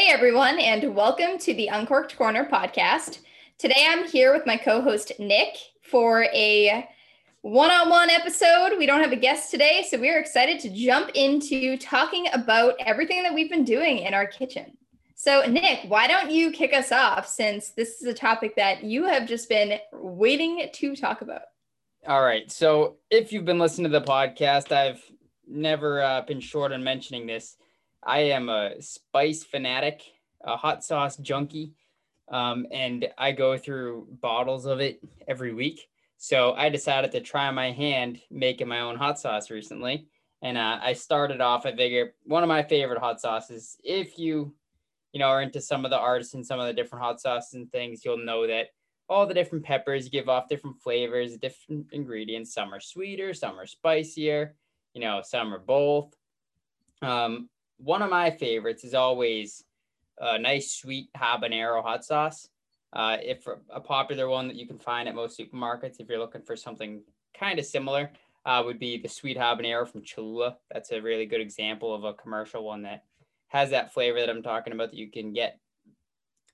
Hey everyone, and welcome to the Uncorked Corner podcast. Today I'm here with my co host Nick for a one on one episode. We don't have a guest today, so we're excited to jump into talking about everything that we've been doing in our kitchen. So, Nick, why don't you kick us off since this is a topic that you have just been waiting to talk about? All right. So, if you've been listening to the podcast, I've never uh, been short on mentioning this. I am a spice fanatic, a hot sauce junkie, um, and I go through bottles of it every week. So I decided to try my hand making my own hot sauce recently. And uh, I started off, I figure one of my favorite hot sauces, if you, you know, are into some of the artists and some of the different hot sauces and things, you'll know that all the different peppers give off different flavors, different ingredients. Some are sweeter, some are spicier, you know, some are both. Um, one of my favorites is always a nice sweet habanero hot sauce. Uh, if a popular one that you can find at most supermarkets, if you're looking for something kind of similar, uh, would be the sweet habanero from Cholula. That's a really good example of a commercial one that has that flavor that I'm talking about that you can get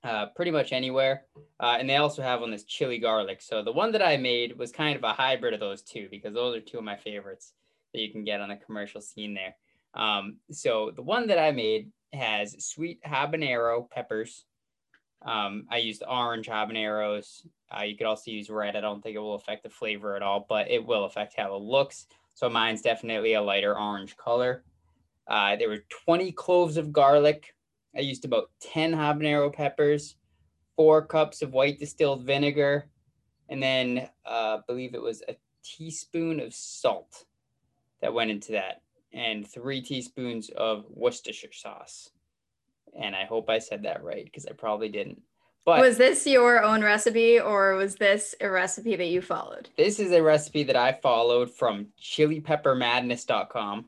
uh, pretty much anywhere. Uh, and they also have on this chili garlic. So the one that I made was kind of a hybrid of those two because those are two of my favorites that you can get on the commercial scene there. Um, so the one that I made has sweet habanero peppers. Um, I used orange habaneros. Uh, you could also use red. I don't think it will affect the flavor at all, but it will affect how it looks. So mine's definitely a lighter orange color. Uh, there were 20 cloves of garlic. I used about 10 habanero peppers, four cups of white distilled vinegar, and then uh, I believe it was a teaspoon of salt that went into that and three teaspoons of Worcestershire sauce. And I hope I said that right because I probably didn't. But was this your own recipe or was this a recipe that you followed? This is a recipe that I followed from chilipeppermadness.com.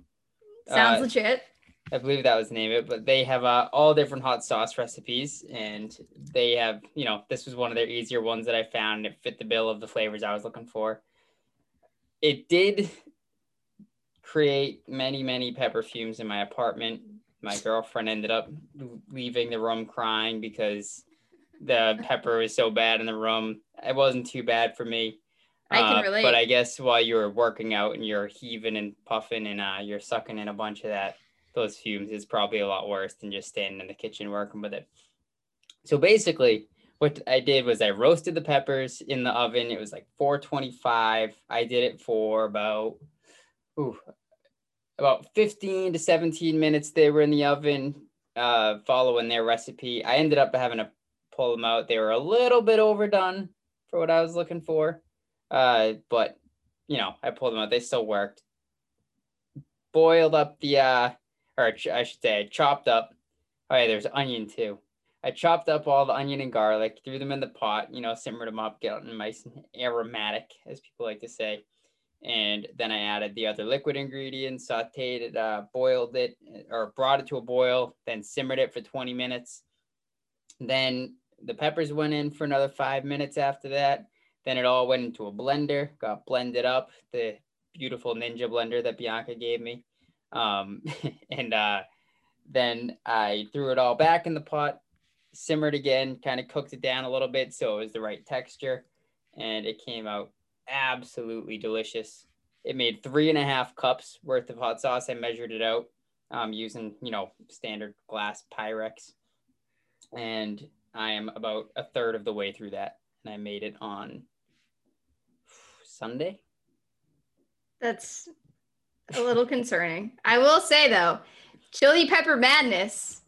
Sounds uh, legit. I believe that was the name of it, but they have uh, all different hot sauce recipes, and they have, you know, this was one of their easier ones that I found. It fit the bill of the flavors I was looking for. It did create many, many pepper fumes in my apartment. My girlfriend ended up leaving the room crying because the pepper was so bad in the room. It wasn't too bad for me. I can uh, relate. But I guess while you were working out and you're heaving and puffing and uh, you're sucking in a bunch of that, those fumes is probably a lot worse than just standing in the kitchen working with it. So basically, what I did was I roasted the peppers in the oven. It was like 425. I did it for about ooh, about 15 to 17 minutes they were in the oven uh, following their recipe. I ended up having to pull them out. They were a little bit overdone for what I was looking for. Uh, but, you know, I pulled them out. They still worked. Boiled up the, uh, or I should say, I chopped up. Oh, yeah, there's onion too. I chopped up all the onion and garlic, threw them in the pot, you know, simmered them up, get them nice and aromatic, as people like to say and then I added the other liquid ingredients, sauteed it, uh, boiled it, or brought it to a boil, then simmered it for 20 minutes. Then the peppers went in for another five minutes after that. Then it all went into a blender, got blended up, the beautiful Ninja blender that Bianca gave me. Um, and uh, then I threw it all back in the pot, simmered again, kind of cooked it down a little bit so it was the right texture, and it came out absolutely delicious. It made three and a half cups worth of hot sauce. I measured it out um, using, you know, standard glass Pyrex. And I am about a third of the way through that. And I made it on Sunday. That's a little concerning. I will say, though, Chili Pepper Madness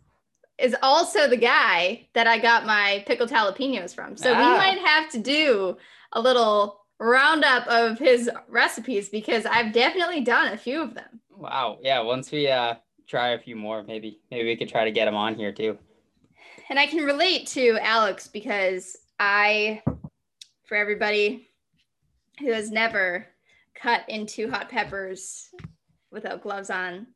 is also the guy that I got my pickled jalapenos from. So ah. we might have to do a little roundup of his recipes because I've definitely done a few of them. Wow. Yeah. Once we uh try a few more, maybe maybe we could try to get him on here too. And I can relate to Alex because I, for everybody who has never cut into hot peppers without gloves on,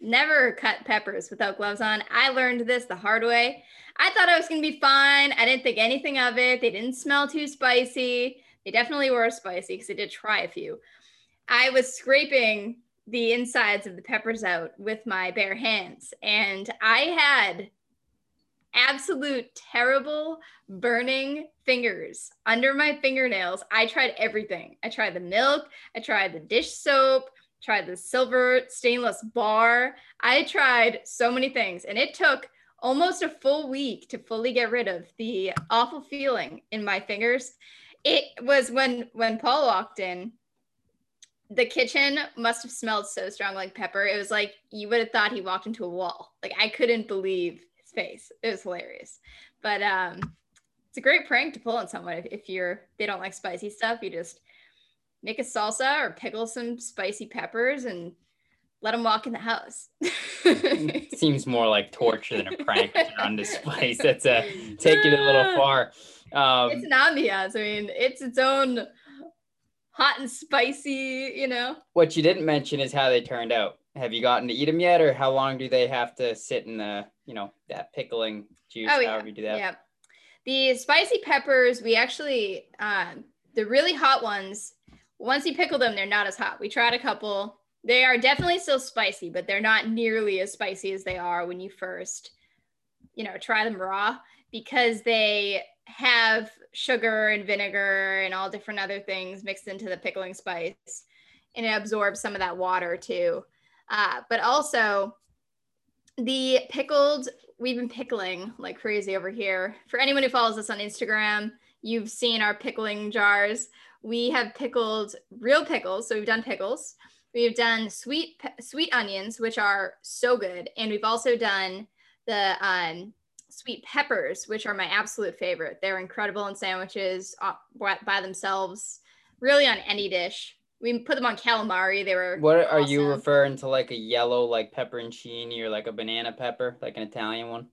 never cut peppers without gloves on. I learned this the hard way. I thought I was going to be fine. I didn't think anything of it. They didn't smell too spicy. They definitely were spicy because I did try a few. I was scraping the insides of the peppers out with my bare hands, and I had absolute terrible burning fingers under my fingernails. I tried everything. I tried the milk, I tried the dish soap, tried the silver stainless bar. I tried so many things and it took almost a full week to fully get rid of the awful feeling in my fingers. It was when when Paul walked in the kitchen must have smelled so strong like pepper. It was like you would have thought he walked into a wall. Like I couldn't believe his face. It was hilarious. But um it's a great prank to pull on someone if, if you're they don't like spicy stuff. You just make a salsa or pickle some spicy peppers and let them walk in the house. Seems more like torture than a prank on this spice. That's a take it a little far. Um, it's an ambiance. I mean, it's its own hot and spicy, you know. What you didn't mention is how they turned out. Have you gotten to eat them yet, or how long do they have to sit in the, you know, that pickling juice? Oh, however yeah. you do that. Yeah. The spicy peppers, we actually, um, the really hot ones, once you pickle them, they're not as hot. We tried a couple. They are definitely still spicy, but they're not nearly as spicy as they are when you first, you know, try them raw because they have sugar and vinegar and all different other things mixed into the pickling spice and it absorbs some of that water too. Uh, but also the pickled we've been pickling like crazy over here. For anyone who follows us on instagram you've seen our pickling jars. We have pickled real pickles. So we've done pickles. We've done sweet sweet onions which are so good. And we've also done the um, sweet peppers, which are my absolute favorite. They're incredible in sandwiches uh, by themselves, really on any dish. We put them on calamari. They were. What are awesome. you referring to? Like a yellow, like pepperoncini, or like a banana pepper, like an Italian one?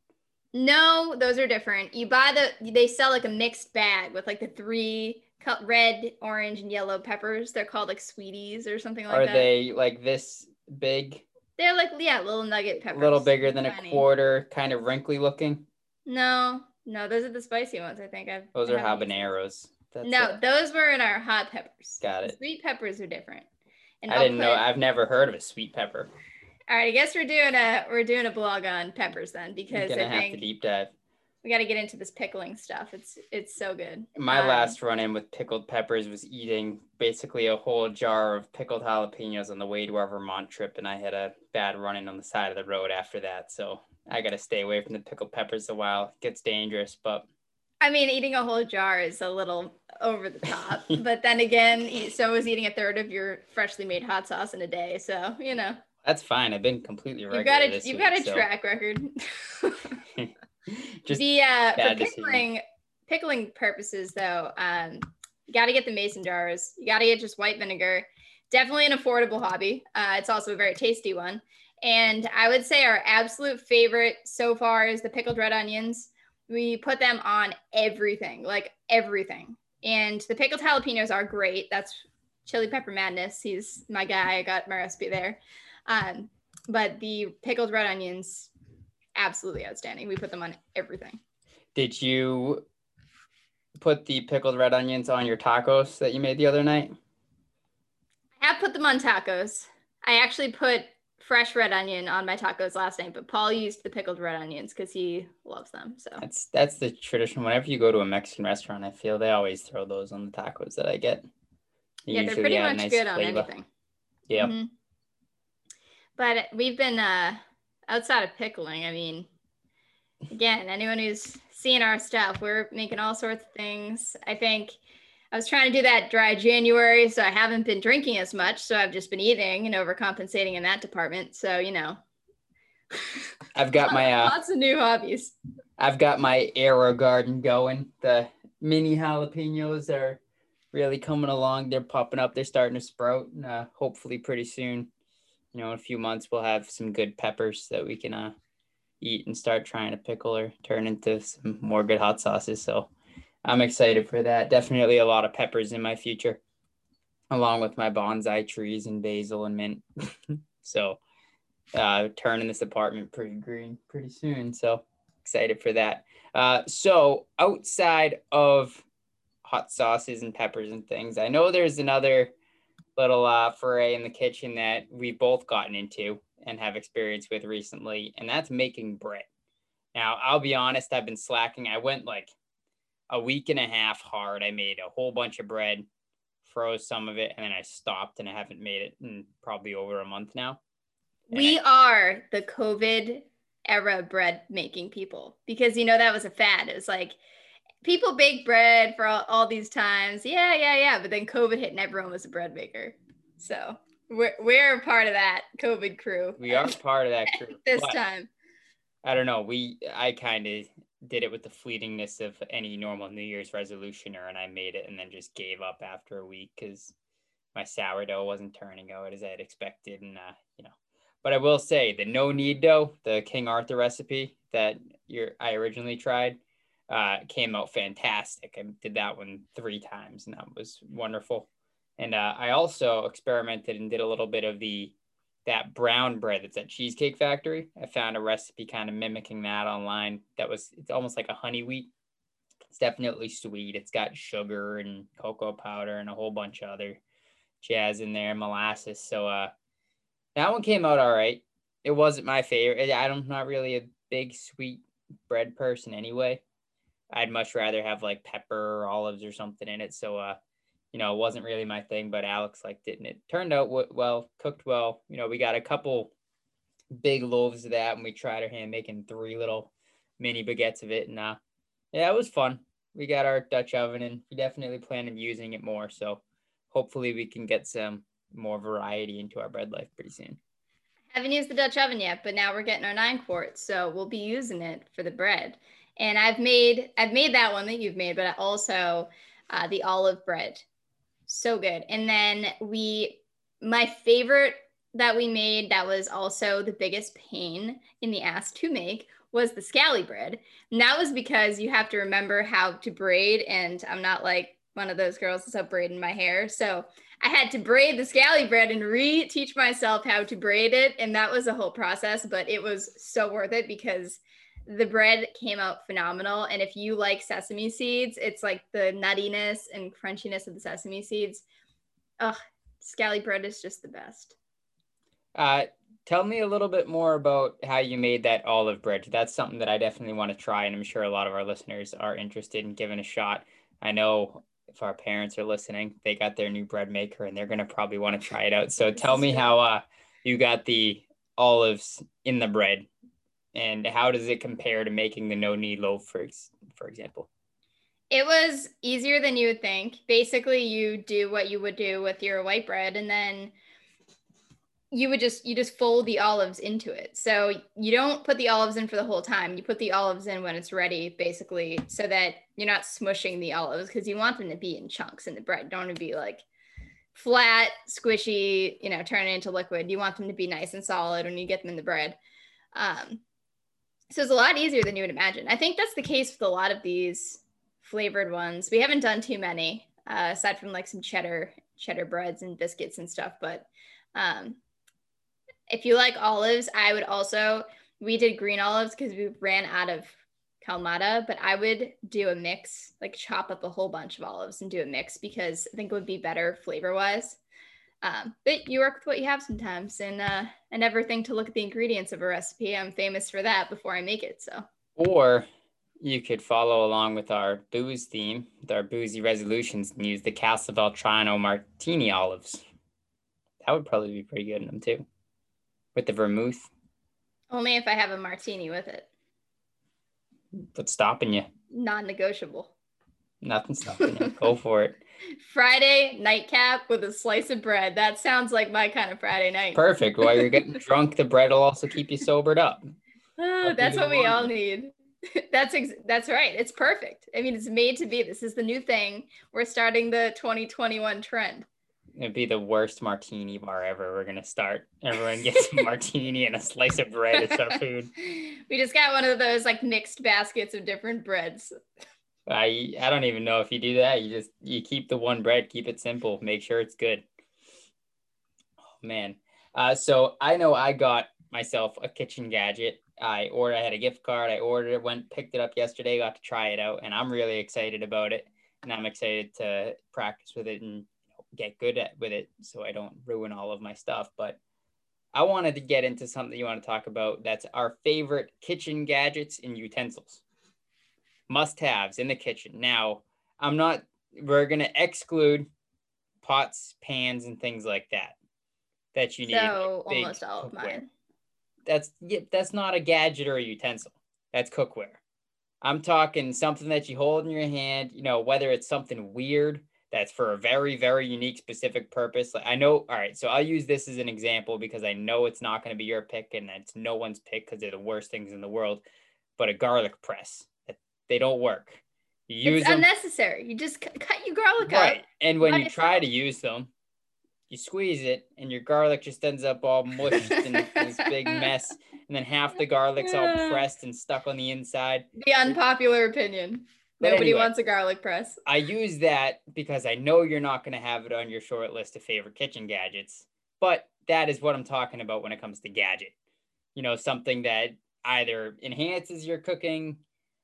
No, those are different. You buy the. They sell like a mixed bag with like the three cut red, orange, and yellow peppers. They're called like sweeties or something like are that. Are they like this big? They're like yeah, little nugget peppers. A little bigger than Tiny. a quarter, kind of wrinkly looking. No, no, those are the spicy ones. I think I've. Those are habaneros. That's no, it. those were in our hot peppers. Got it. The sweet peppers are different. And I I'll didn't know. I've never heard of a sweet pepper. All right, I guess we're doing a we're doing a blog on peppers then because I have think to deep dive. We got to get into this pickling stuff. It's it's so good. My um, last run in with pickled peppers was eating basically a whole jar of pickled jalapenos on the way to our Vermont trip, and I had a bad run in on the side of the road after that. So I got to stay away from the pickled peppers a while. It gets dangerous, but I mean, eating a whole jar is a little over the top. but then again, so is eating a third of your freshly made hot sauce in a day. So you know. That's fine. I've been completely regular. You've got a you've week, got a so. track record. Just the uh, for pickling pickling purposes though, um, you got to get the mason jars. You got to get just white vinegar. Definitely an affordable hobby. Uh, it's also a very tasty one. And I would say our absolute favorite so far is the pickled red onions. We put them on everything, like everything. And the pickled jalapenos are great. That's Chili Pepper Madness. He's my guy. I got my recipe there. Um, but the pickled red onions, absolutely outstanding. We put them on everything. Did you put the pickled red onions on your tacos that you made the other night? I have put them on tacos. I actually put fresh red onion on my tacos last night, but Paul used the pickled red onions because he loves them. So that's that's the tradition. Whenever you go to a Mexican restaurant, I feel they always throw those on the tacos that I get. They yeah, they're pretty much nice good flavor. on anything. Yeah. Mm-hmm. But we've been uh outside of pickling. I mean, again, anyone who's seen our stuff, we're making all sorts of things. I think I was trying to do that dry January, so I haven't been drinking as much. So I've just been eating and overcompensating in that department. So you know, I've got my uh, lots of new hobbies. I've got my AeroGarden going. The mini jalapenos are really coming along. They're popping up. They're starting to sprout. And, uh, hopefully, pretty soon, you know, in a few months, we'll have some good peppers that we can uh, eat and start trying to pickle or turn into some more good hot sauces. So I'm excited for that. Definitely a lot of peppers in my future, along with my bonsai trees and basil and mint. so, uh, turning this apartment pretty green pretty soon. So excited for that. Uh, so outside of hot sauces and peppers and things, I know there's another little uh, foray in the kitchen that we've both gotten into and have experience with recently, and that's making bread. Now, I'll be honest, I've been slacking. I went like a week and a half hard. I made a whole bunch of bread, froze some of it, and then I stopped and I haven't made it in probably over a month now. And We I- are the COVID era bread making people because you know that was a fad. It was like people bake bread for all, all these times. Yeah, yeah, yeah. But then COVID hit and everyone was a bread maker. So we're, we're a part of that COVID crew. we are part of that crew. this but time. I don't know. We I kind of did it with the fleetingness of any normal New Year's resolutioner, and I made it and then just gave up after a week because my sourdough wasn't turning out as I had expected, and uh, you know. But I will say the no knead dough, the King Arthur recipe that you're I originally tried, uh, came out fantastic. I did that one three times, and that was wonderful. And uh, I also experimented and did a little bit of the that brown bread that's at Cheesecake Factory. I found a recipe kind of mimicking that online. That was it's almost like a honey wheat. It's definitely sweet. It's got sugar and cocoa powder and a whole bunch of other jazz in there, molasses. So uh that one came out all right. It wasn't my favorite. I'm not really a big sweet bread person anyway. I'd much rather have like pepper or olives or something in it. So uh you know, it wasn't really my thing, but Alex liked it and it turned out well, cooked well. You know, we got a couple big loaves of that and we tried our hand making three little mini baguettes of it. And uh, yeah, it was fun. We got our Dutch oven and we definitely plan on using it more. So hopefully we can get some more variety into our bread life pretty soon. haven't used the Dutch oven yet, but now we're getting our nine quarts, so we'll be using it for the bread. And I've made I've made that one that you've made, but also uh, the olive bread, so good. And then we my favorite that we made that was also the biggest pain in the ass to make was the Scali bread. And that was because you have to remember how to braid, and I'm not like one of those girls that's up braiding my hair, so I had to braid the Scali bread and re-teach myself how to braid it, and that was a whole process. But it was so worth it because the bread came out phenomenal. And if you like sesame seeds, it's like the nuttiness and crunchiness of the sesame seeds. Ugh, Scali bread is just the best. Uh, tell me a little bit more about how you made that olive bread. That's something that I definitely want to try, and I'm sure a lot of our listeners are interested in giving a shot. I know if our parents are listening, they got their new bread maker, and they're gonna probably want to try it out. So tell me how uh, you got the olives in the bread, and how does it compare to making the no knead loaf, for for example? It was easier than you would think. Basically, you do what you would do with your white bread, and then you would just you just fold the olives into it. So you don't put the olives in for the whole time. You put the olives in when it's ready, basically, so that you're not smushing the olives because you want them to be in chunks in the bread. Don't want to be like flat, squishy, you know, turn it into liquid. You want them to be nice and solid when you get them in the bread. Um, so it's a lot easier than you would imagine. I think that's the case with a lot of these flavored ones. We haven't done too many, uh, aside from like some cheddar cheddar breads and biscuits and stuff. But um, if you like olives, I would also we did green olives because we ran out of Kalamata, but I would do a mix, like chop up a whole bunch of olives and do a mix because I think it would be better flavor wise. Um, but you work with what you have sometimes, and uh, I never think to look at the ingredients of a recipe. I'm famous for that before I make it. So Or you could follow along with our booze theme, with our boozy resolutions, and use the Castelvetrano Martini olives. That would probably be pretty good in them too, with the vermouth. only if I have a martini with it, What's stopping you? non-negotiable. Nothing stopping you. Go for it. Friday nightcap with a slice of bread. That sounds like my kind of Friday night. Perfect. While you're getting drunk, the bread will also keep you sobered up. Oh, that's what we all need. that's ex- that's right. It's perfect. I mean, it's made to be. This is the new thing. We're starting the 2021 trend. It'd be the worst martini bar ever. We're gonna start. Everyone gets a martini and a slice of bread. It's our food. we just got one of those like mixed baskets of different breads. I I don't even know if you do that. You just you keep the one bread, keep it simple, make sure it's good. Oh man. Uh, so I know I got myself a kitchen gadget. I ordered. I had a gift card. I ordered it. Went picked it up yesterday. Got to try it out, and I'm really excited about it. And I'm excited to practice with it and get good at with it, so I don't ruin all of my stuff. But I wanted to get into something you want to talk about. That's our favorite kitchen gadgets and utensils, must haves in the kitchen. Now, I'm not, we're going to exclude pots, pans, and things like that that you need. So almost all of mine. That's yeah, that's not a gadget or a utensil. That's cookware. I'm talking something that you hold in your hand, you know, whether it's something weird that's for a very, very unique, specific purpose. Like I know, all right, so I'll use this as an example because I know it's not going to be your pick and it's no one's pick because they're the worst things in the world. But a garlic press, they don't work. You use it's them, unnecessary. You just cut your garlic right. up. And when you try to use them, you squeeze it and your garlic just ends up all mushed in this big mess and then half the garlic's all pressed and stuck on the inside the unpopular opinion but nobody anyway, wants a garlic press i use that because i know you're not going to have it on your short list of favorite kitchen gadgets but that is what i'm talking about when it comes to gadget you know something that either enhances your cooking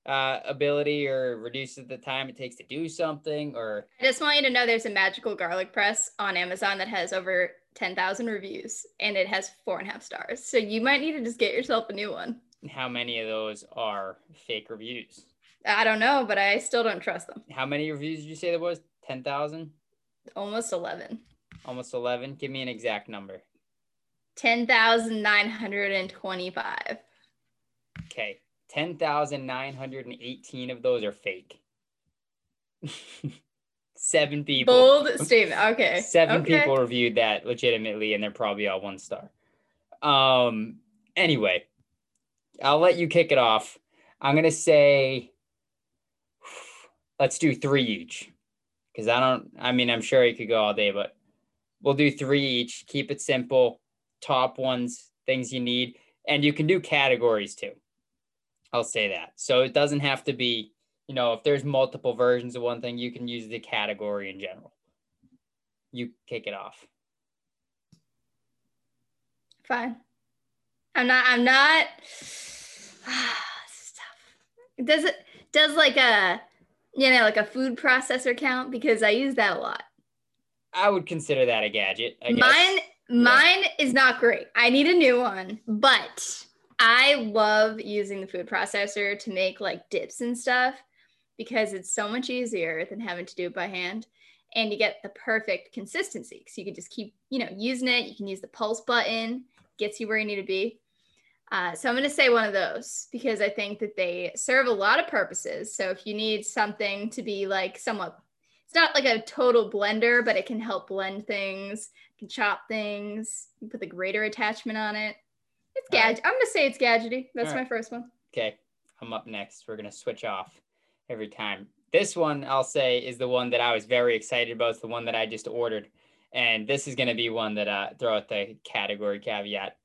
uh, ability or reduces the time it takes to do something or i just want you to know there's a magical garlic press on amazon that has over 10,000 reviews and it has four and a half stars. So you might need to just get yourself a new one. How many of those are fake reviews? I don't know but i still don't trust them. How many reviews did you say there was? 10,000 almost 11 almost 11 give me an exact number. 10,925 okay 10,918 of those are fake. Seven people. Bold statement. Okay. Seven okay. people reviewed that legitimately, and they're probably all one star. Um. Anyway, I'll let you kick it off. I'm gonna say, let's do three each, because I don't. I mean, I'm sure you could go all day, but we'll do three each. Keep it simple. Top ones, things you need, and you can do categories too. I'll say that. So it doesn't have to be, you know, if there's multiple versions of one thing, you can use the category in general. You kick it off. Fine. I'm not, I'm not. Ah, this is tough. Does it, does like a, you know, like a food processor count? Because I use that a lot. I would consider that a gadget. Mine, mine yeah. is not great. I need a new one, but I love using the food processor to make like dips and stuff because it's so much easier than having to do it by hand. And you get the perfect consistency. So you can just keep, you know, using it. You can use the pulse button, gets you where you need to be. Uh, so I'm going to say one of those because I think that they serve a lot of purposes. So if you need something to be like somewhat, it's not like a total blender, but it can help blend things, can chop things, you put the grater attachment on it. Gadget. I'm gonna say it's gadgety. That's right. my first one. Okay, I'm up next. We're gonna switch off every time. This one I'll say is the one that I was very excited about. It's the one that I just ordered, and this is gonna be one that uh throw out the category caveat.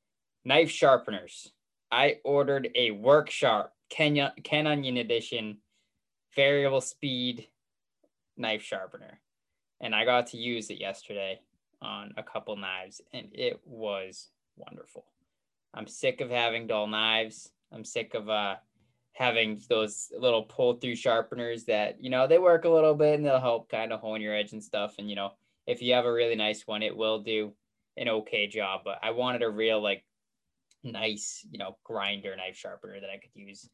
Knife sharpeners. I ordered a Work Sharp Ken, Ken Onion Edition variable speed knife sharpener, and I got to use it yesterday on a couple knives, and it was wonderful. I'm sick of having dull knives. I'm sick of uh, having those little pull through sharpeners that, you know, they work a little bit and they'll help kind of hone your edge and stuff. And, you know, if you have a really nice one, it will do an okay job. But I wanted a real, like, nice, you know, grinder knife sharpener that I could use.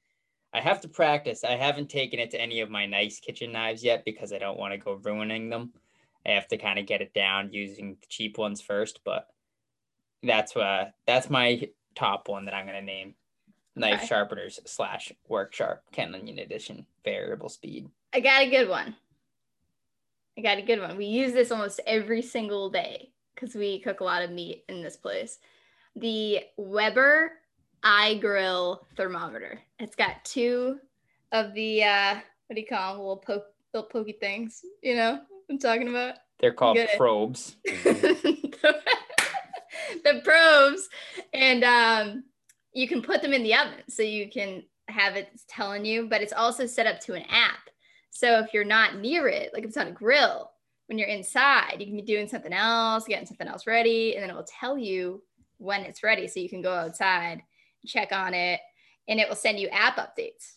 I have to practice. I haven't taken it to any of my nice kitchen knives yet because I don't want to go ruining them. I have to kind of get it down using the cheap ones first, but that's uh that's my top one that I'm going to name knife okay. sharpeners slash work sharp Ken Onion edition variable speed. I got a good one. I got a good one. We use this almost every single day because we cook a lot of meat in this place. The Weber iGrill thermometer. It's got two of the uh, what do you call them? Little poke, little pokey things. You know I'm talking about. They're called probes. the probes and um, you can put them in the oven so you can have it telling you but it's also set up to an app. So if you're not near it like if it's on a grill when you're inside you can be doing something else getting something else ready and then it will tell you when it's ready. So you can go outside check on it and it will send you app updates.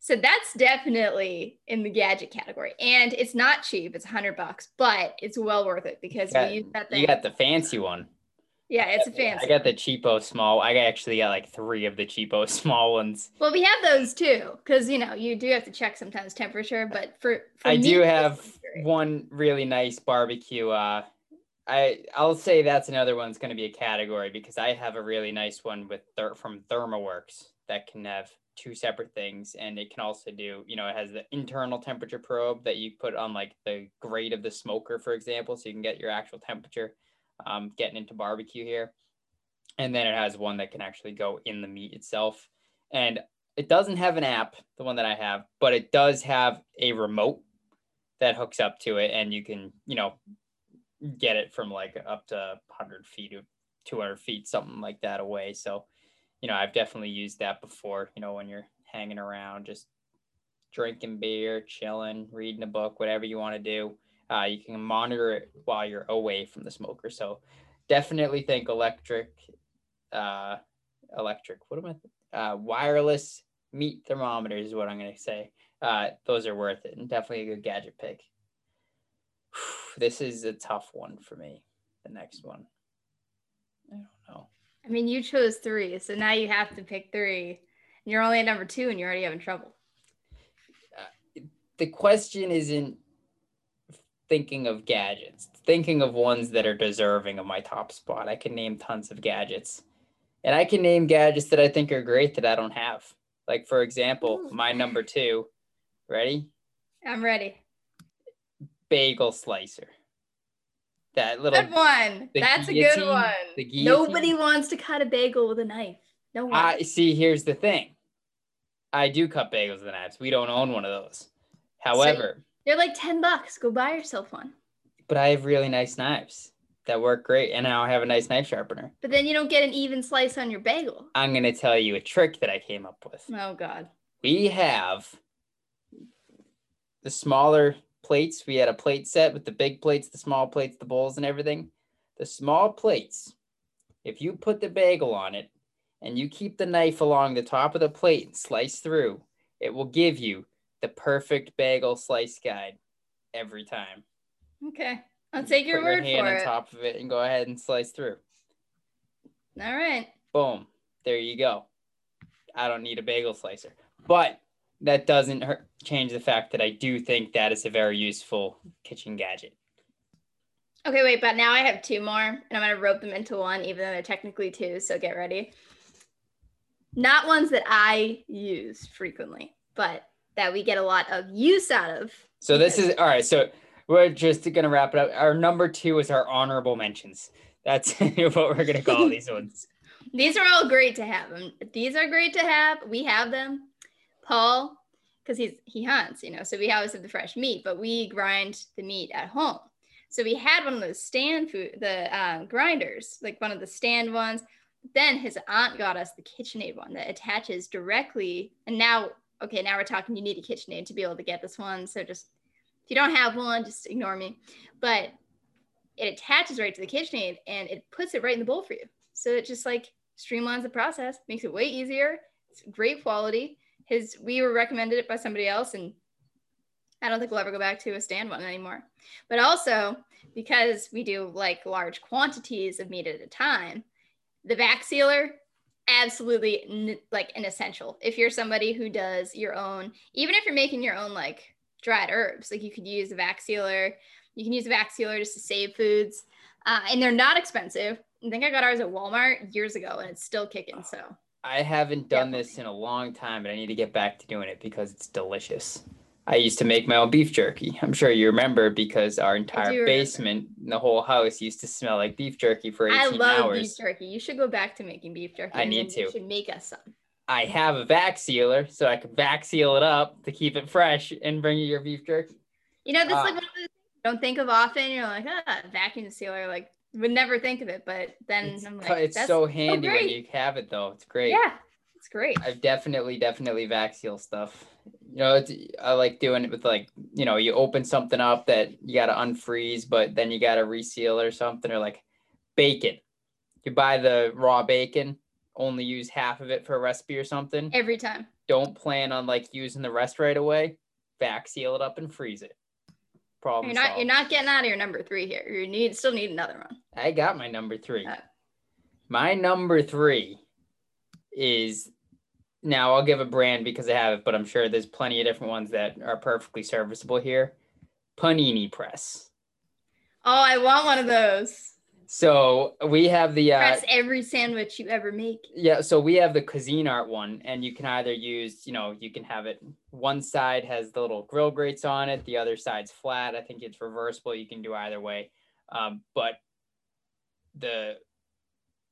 So that's definitely in the gadget category. And it's not cheap. It's 100 bucks but it's well worth it because got, we use that thing you got the fancy one Yeah, it's a fancy. I got the cheapo small. I actually got like three of the cheapo small ones. Well, we have those too, because you know you do have to check sometimes temperature. But for, for I meat, do have one really nice barbecue. Uh, I I'll say that's another one's going to be a category because I have a really nice one with ther- from ThermoWorks that can have two separate things, and it can also do you know it has the internal temperature probe that you put on like the grate of the smoker, for example, so you can get your actual temperature. Um, getting into barbecue here, and then it has one that can actually go in the meat itself, and it doesn't have an app, the one that I have, but it does have a remote that hooks up to it, and you can, you know, get it from like up to 100 feet or 200 feet, something like that away. So, you know, I've definitely used that before, you know, when you're hanging around, just drinking beer, chilling, reading a book, whatever you want to do. Uh, you can monitor it while you're away from the smoker. So, definitely think electric, uh, electric, what am I, uh, wireless meat thermometers is what I'm going to say. Uh, those are worth it and definitely a good gadget pick. This is a tough one for me. The next one. I don't know. I mean, you chose three, so now you have to pick three. And you're only at number two, and you're already having trouble. The question isn't thinking of gadgets, thinking of ones that are deserving of my top spot. I can name tons of gadgets. And I can name gadgets that I think are great that I don't have. Like, for example, Ooh. my number two, ready? I'm ready. Bagel slicer. That little Good one. the That's a good one. Nobody wants to cut a bagel with a knife. No one. I see. Here's the thing. I do cut bagels with knives. We don't own one of those. However, They're like 10 bucks. Go buy yourself one. but I have really nice knives that work great, and now I have a nice knife sharpener. But then you don't get an even slice on your bagel. I'm gonna tell you a trick that I came up with. Oh, God. We have the smaller plates. We had a plate set with the big plates, the small plates, the bowls, and everything. The small plates, if you put the bagel on it and you keep the knife along the top of the plate and slice through, it will give you the perfect bagel slice guide every time. Okay. I'll take your put word your hand for on it. top of it and go ahead and slice through. All right. Boom. There you go. I don't need a bagel slicer. But that doesn't hurt, change the fact that I do think that is a very useful kitchen gadget. Okay, wait, but now I have two more, and I'm gonna rope them into one, even though they're technically two. So get ready. Not ones that I use frequently, but that we get a lot of use out of. So this is all right. So we're just gonna wrap it up. Our number two is our honorable mentions. That's what we're gonna call these ones. These are all great to have. These are great to have. We have them. Paul, because he's he hunts, you know, so we always have the fresh meat, but we grind the meat at home. So we had one of those stand food, the uh, grinders, like one of the stand ones. Then his aunt got us the KitchenAid one that attaches directly. And now, okay, now we're talking. You need a KitchenAid to be able to get this one. So just if you don't have one, just ignore me. But it attaches right to the KitchenAid and it puts it right in the bowl for you. So it just like streamlines the process, makes it way easier. It's great quality. His we were recommended it by somebody else, and I don't think we'll ever go back to a stand one anymore. But also because we do like large quantities of meat at a time, the vac sealer absolutely n- like an essential. If you're somebody who does your own, even if you're making your own like dried herbs, like you could use a vac sealer. You can use a vac sealer just to save foods, uh, and they're not expensive. I think I got ours at Walmart years ago, and it's still kicking. So I haven't done Yeah. this in a long time, but I need to get back to doing it because it's delicious. I used to make my own beef jerky. I'm sure you remember because our entire basement, the whole house used to smell like beef jerky for 18 hours. I love hours. beef jerky. You should go back to making beef jerky. I need then You to. should make us some. I have a vac sealer, so I can vac seal it up to keep it fresh and bring you your beef jerky. You know, that's Ah. like one of those things you don't think of often. You're like, ah, vacuum sealer. Like, would never think of it, but then It's, I'm like, it's that's so handy when you have it, though. It's great. yeah, it's great. I've definitely, definitely vac seal stuff. You know, it's, I like doing it with like, you know, you open something up that you got to unfreeze, but then you got to reseal or something, or like bacon. You buy the raw bacon, only use half of it for a recipe or something. Every time. Don't plan on like using the rest right away. Vac seal it up and freeze it. Problem You're not. solved. You're not getting out of your number three here. You need still need another one. I got my number three. Uh, My number three is now I'll give a brand because I have it, but I'm sure there's plenty of different ones that are perfectly serviceable here. Panini Press. Oh, I want one of those. So we have the uh, Press every sandwich you ever make. yeah. So we have the Cuisinart one, and you can either use, you know, you can have it. One side has the little grill grates on it, the other side's flat. I think it's reversible. You can do either way. Um, but the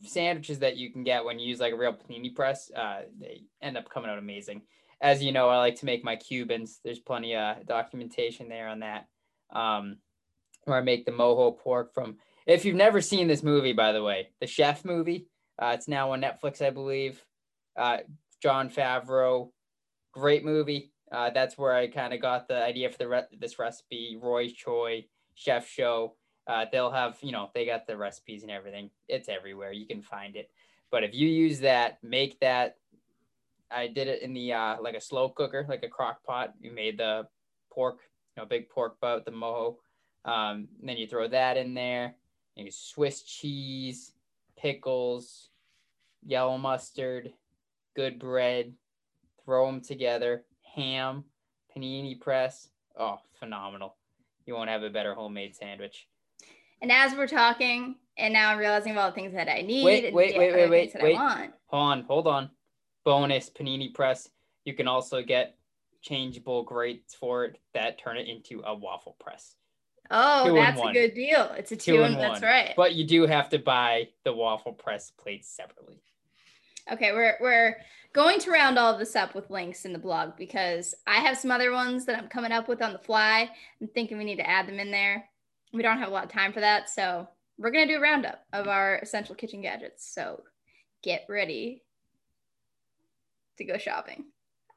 sandwiches that you can get when you use like a real panini press, uh, they end up coming out amazing. As you know, I like to make my Cubans. There's plenty of documentation there on that. Um, where I make the mojo pork from. If you've never seen this movie, by the way, the Chef movie, uh, it's now on Netflix, I believe. Uh, Jon Favreau, great movie. Uh, that's where I kind of got the idea for the re- this recipe. Roy Choi, Chef Show. Uh, they'll have, you know, they got the recipes and everything. It's everywhere. You can find it. But if you use that, make that. I did it in the uh, like a slow cooker, like a crock pot. You made the pork, you know, big pork butt, the mojo. Um, then you throw that in there. You Swiss cheese, pickles, yellow mustard, good bread. Throw them together. Ham, panini press. Oh, phenomenal! You won't have a better homemade sandwich. And as we're talking, and now I'm realizing of all the things that I need. Wait, wait, wait, wait, wait. I want. Hold on, hold on. Bonus panini press. You can also get changeable grates for it that turn it into a waffle press. Oh, Two that's a good deal. It's a two, Two and in that's right. But you do have to buy the waffle press plates separately. Okay, we're we're going to round all of this up with links in the blog because I have some other ones that I'm coming up with on the fly. I'm thinking we need to add them in there. We don't have a lot of time for that, so we're gonna do a roundup of our essential kitchen gadgets. So get ready to go shopping.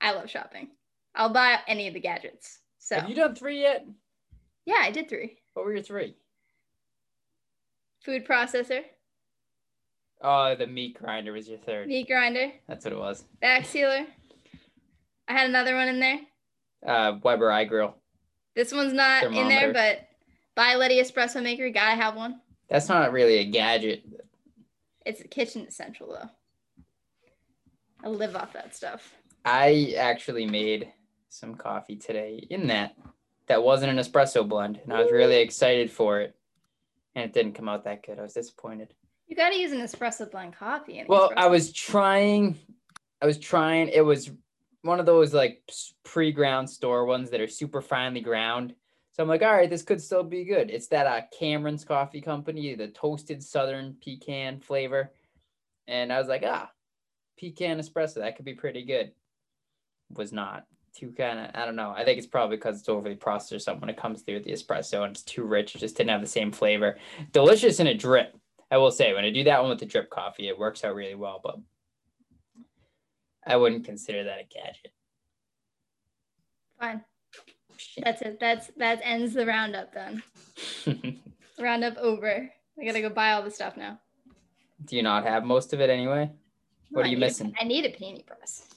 I love shopping. I'll buy any of the gadgets. So Have you done three yet? yeah, I did three. What were your three? Food processor, Oh, the meat grinder was your third. meat grinder, That's what it was. vac sealer. I had another one in there. Uh, Weber grill. This one's not in there, but Bialetti espresso maker. You gotta have one. That's not really a gadget. It's a kitchen essential though. I live off that stuff. I actually made some coffee today in that. That wasn't an espresso blend, and I was really excited for it. And it didn't come out that good. I was disappointed. You gotta use an espresso blend coffee. Well, espresso. I was trying. I was trying. It was one of those like pre-ground store ones that are super finely ground. So I'm like, all right, this could still be good. It's that uh, Cameron's Coffee Company, the toasted Southern pecan flavor, and I was like, ah, pecan espresso, that could be pretty good. Was not too kind of. I don't know. I think it's probably because it's overly processed or something when it comes through the espresso and it's too rich. It just didn't have the same flavor. Delicious in a drip. I will say when I do that one with the drip coffee, it works out really well, but I wouldn't consider that a gadget. fine. That's it. That's that ends the roundup then. Roundup over. I gotta go buy all the stuff now. do you not have most of it anyway? What are I you missing? I need a panini press.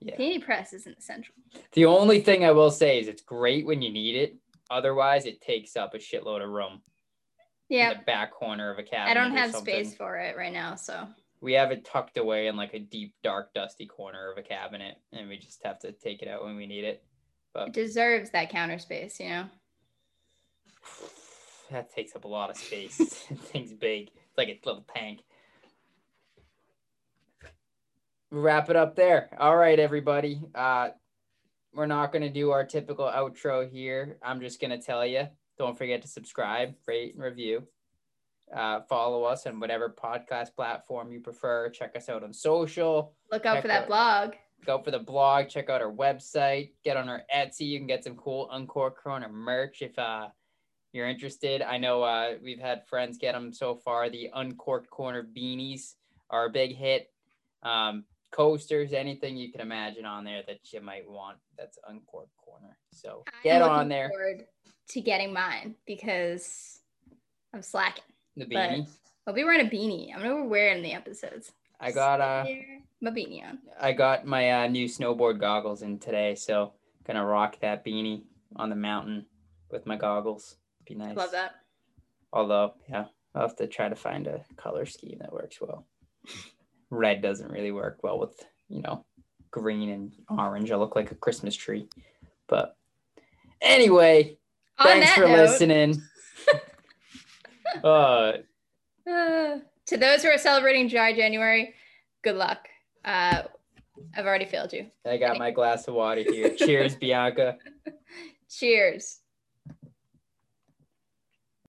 Yeah. Panini press isn't essential. The only thing I will say is it's great when you need it. Otherwise, it takes up a shitload of room Yeah, the back corner of a cabinet. I don't have space for it right now, so We have it tucked away in like a deep, dark, dusty corner of a cabinet, and we just have to take it out when we need it. It deserves that counter space, you know. That takes up a lot of space. Thing's big. It's like a little tank. Wrap it up there. All right, everybody. Uh, we're not going to do our typical outro here. I'm just going to tell you don't forget to subscribe, rate, and review. Uh, follow us on whatever podcast platform you prefer. Check us out on social. Look out Check for that out- blog. Go for the blog. Check out our website. Get on our Etsy. You can get some cool Uncork Corner merch if uh, you're interested. I know uh, we've had friends get them so far. The Uncorked Corner beanies are a big hit. Um, coasters, anything you can imagine on there that you might want. That's Uncorked Corner. So get on there. forward to getting mine because I'm slacking. The but- beanie. I'll be wearing a beanie. I'm gonna wear it in the episodes. I got uh, Sit there, my beanie on. I got my uh, new snowboard goggles in today, so gonna rock that beanie on the mountain with my goggles. Be nice. Love that. Although, yeah, I'll have to try to find a color scheme that works well. Red doesn't really work well with, you know, green and orange. I look like a Christmas tree. But anyway, On thanks for note, listening. uh, uh, to those who are celebrating dry January, good luck. Uh, I've already failed you. I got my glass of water here. Cheers, Bianca. Cheers.